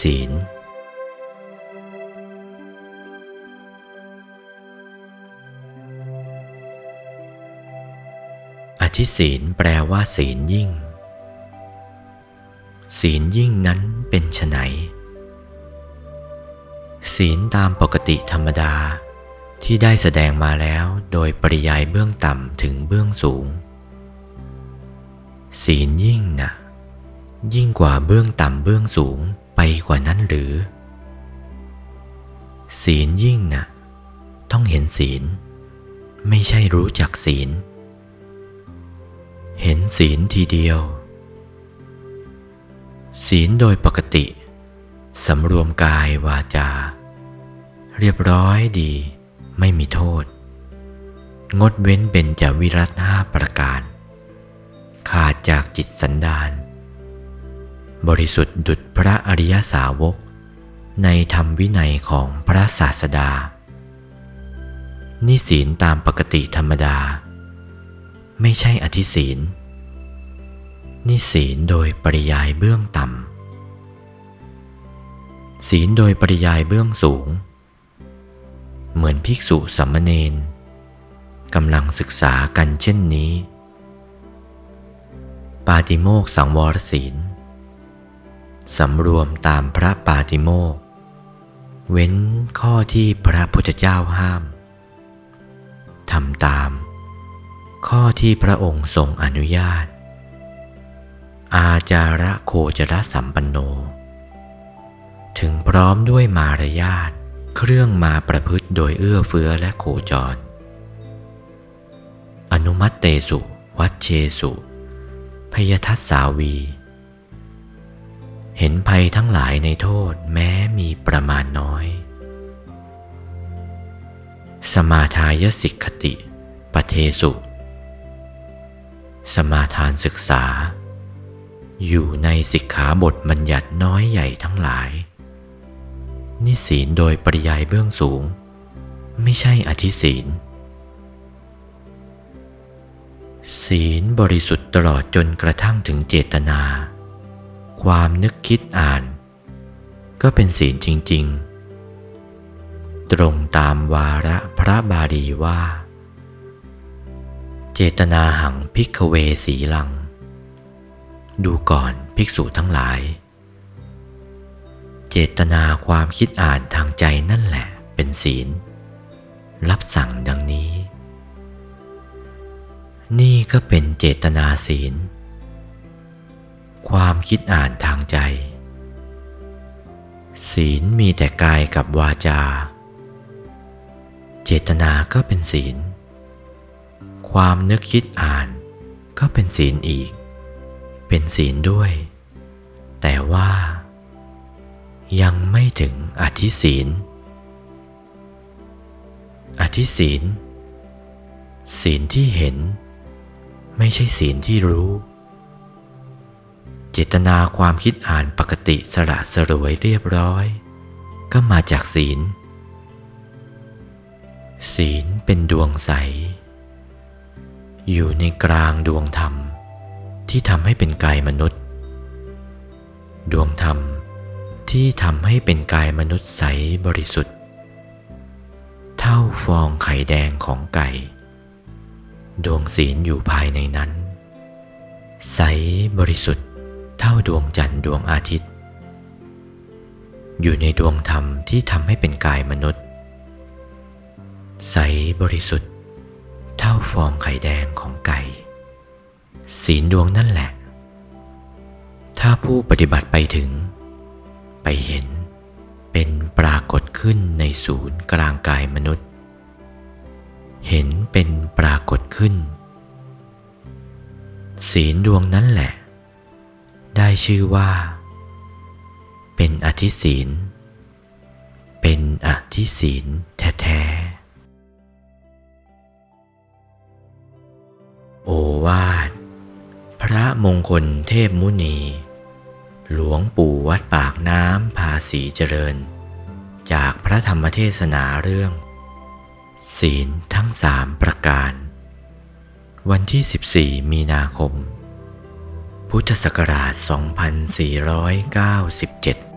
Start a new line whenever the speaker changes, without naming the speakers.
ศีล อธิศีลแปลว่าศีลยิ่ง ศีลยิ่งนั้นเป็นไฉนศีลตามปกติธรรมดาที่ได้แสดงมาแล้วโดยปริยายเบื้องต่ำถึงเบื้องสูง ศีลยิ่งนะยิ่งกว่าเบื้องต่ำเบื้องสูง ไปกว่านั้นหรือ ศีลยิ่งนะต้องเห็นศีล ไม่ใช่รู้จักศีล เห็นศีลทีเดียว ศีลโดยปกติสำรวมกายวาจา เรียบร้อยดีไม่มีโทษ งดเว้นเป็นจาวิรัตห้าประการ ขาดจากจิตสันดาน บริสุทธิ์ดุจพระอริยสาวก ในธรรมวินัยของพระศาสดา นี่ศีลตามปกติธรรมดา ไม่ใช่อธิศีล นี่ศีลโดยปริยายเบื้องต่ำ ศีลโดยปริยายเบื้องสูง เหมือนภิกษุสัมมเนนกำลังศึกษากันเช่นนี้ ปาติโมกสังวรศีล สำรวมตามพระปาติโมกเว้นข้อที่พระพุทธเจ้าห้ามทำตาม ข้อที่พระองค์ทรงอนุญาต อาจาระโคจรสัมปันโน ถึงพร้อมด้วยมารยาทเครื่องมาประพฤติโดยเอื้อเฟื้อและโคจร อนุมัตเตสุ วัชเชสุพยทัสสาวี เห็นภัยทั้งหลายในโทษแม้มีประมาณน้อย สมาทายสิกขติปเทสุ สมาทานศึกษา อยู่ในสิกขาบทบัญญัติน้อยใหญ่ทั้งหลายนี่ศีลโดยปริยายเบื้องสูง ไม่ใช่อธิศีล ศีลบริสุทธิ์ตลอดจนกระทั่งถึงเจตนา ความนึกคิดอ่าน ก็เป็นศีลจริง ๆ ตรงตามวาระพระบาลีว่า เจตนาหังพิกเวสีลัง ดูก่อนภิกษุทั้งหลาย เจตนาความคิดอ่านทางใจนั่นแหละเป็นศีล รับสั่งดังนี้ นี่ก็เป็นเจตนาศีล ความคิดอ่านทางใจ ศีลมีแต่กายกับวาจา เจตนาก็เป็นศีล ความนึกคิดอ่านก็เป็นศีลอีก เป็นศีลด้วย แต่ว่า ยังไม่ถึงอธิศีล อธิศีล ศีลที่เห็น ไม่ใช่ศีลที่รู้ จตนาความคิดอ่านปกติสระสรวยเรียบร้อย ก็มาจากศีล ศีลเป็นดวงใส อยู่ในกลางดวงธรรม ที่ทำให้เป็นกายมนุษย์ ดวงธรรมที่ทำให้เป็นกายมนุษย์ใสบริสุทธิ์ เท่าฟองไข่แดงของไก่ ดวงศีลอยู่ภายในนั้น ใสบริสุทธิ์ ท่าดวงจันทร์ดวงอาทิตย์ อยู่ในดวงธรรมที่ทำให้เป็นกายมนุษย์ ใสบริสุทธิ์ เท่าฟองไข่แดงของไก่ ศีลดวงนั่นแหละ ถ้าผู้ปฏิบัติไปถึง ไปเห็นเป็นปรากฏขึ้นในศูนย์กลางกายมนุษย์ เห็นเป็นปรากฏขึ้น ศีลดวงนั้นแหละ ได้ชื่อว่า เป็นอธิศีล เป็นอธิศีลแท้ๆ โอวาท พระมงคลเทพมุนี หลวงปู่วัดปากน้ำภาษีเจริญ จากพระธรรมเทศนาเรื่อง ศีลทั้งสามประการ วันที่ 14 มีนาคม พุทธศักราช 2497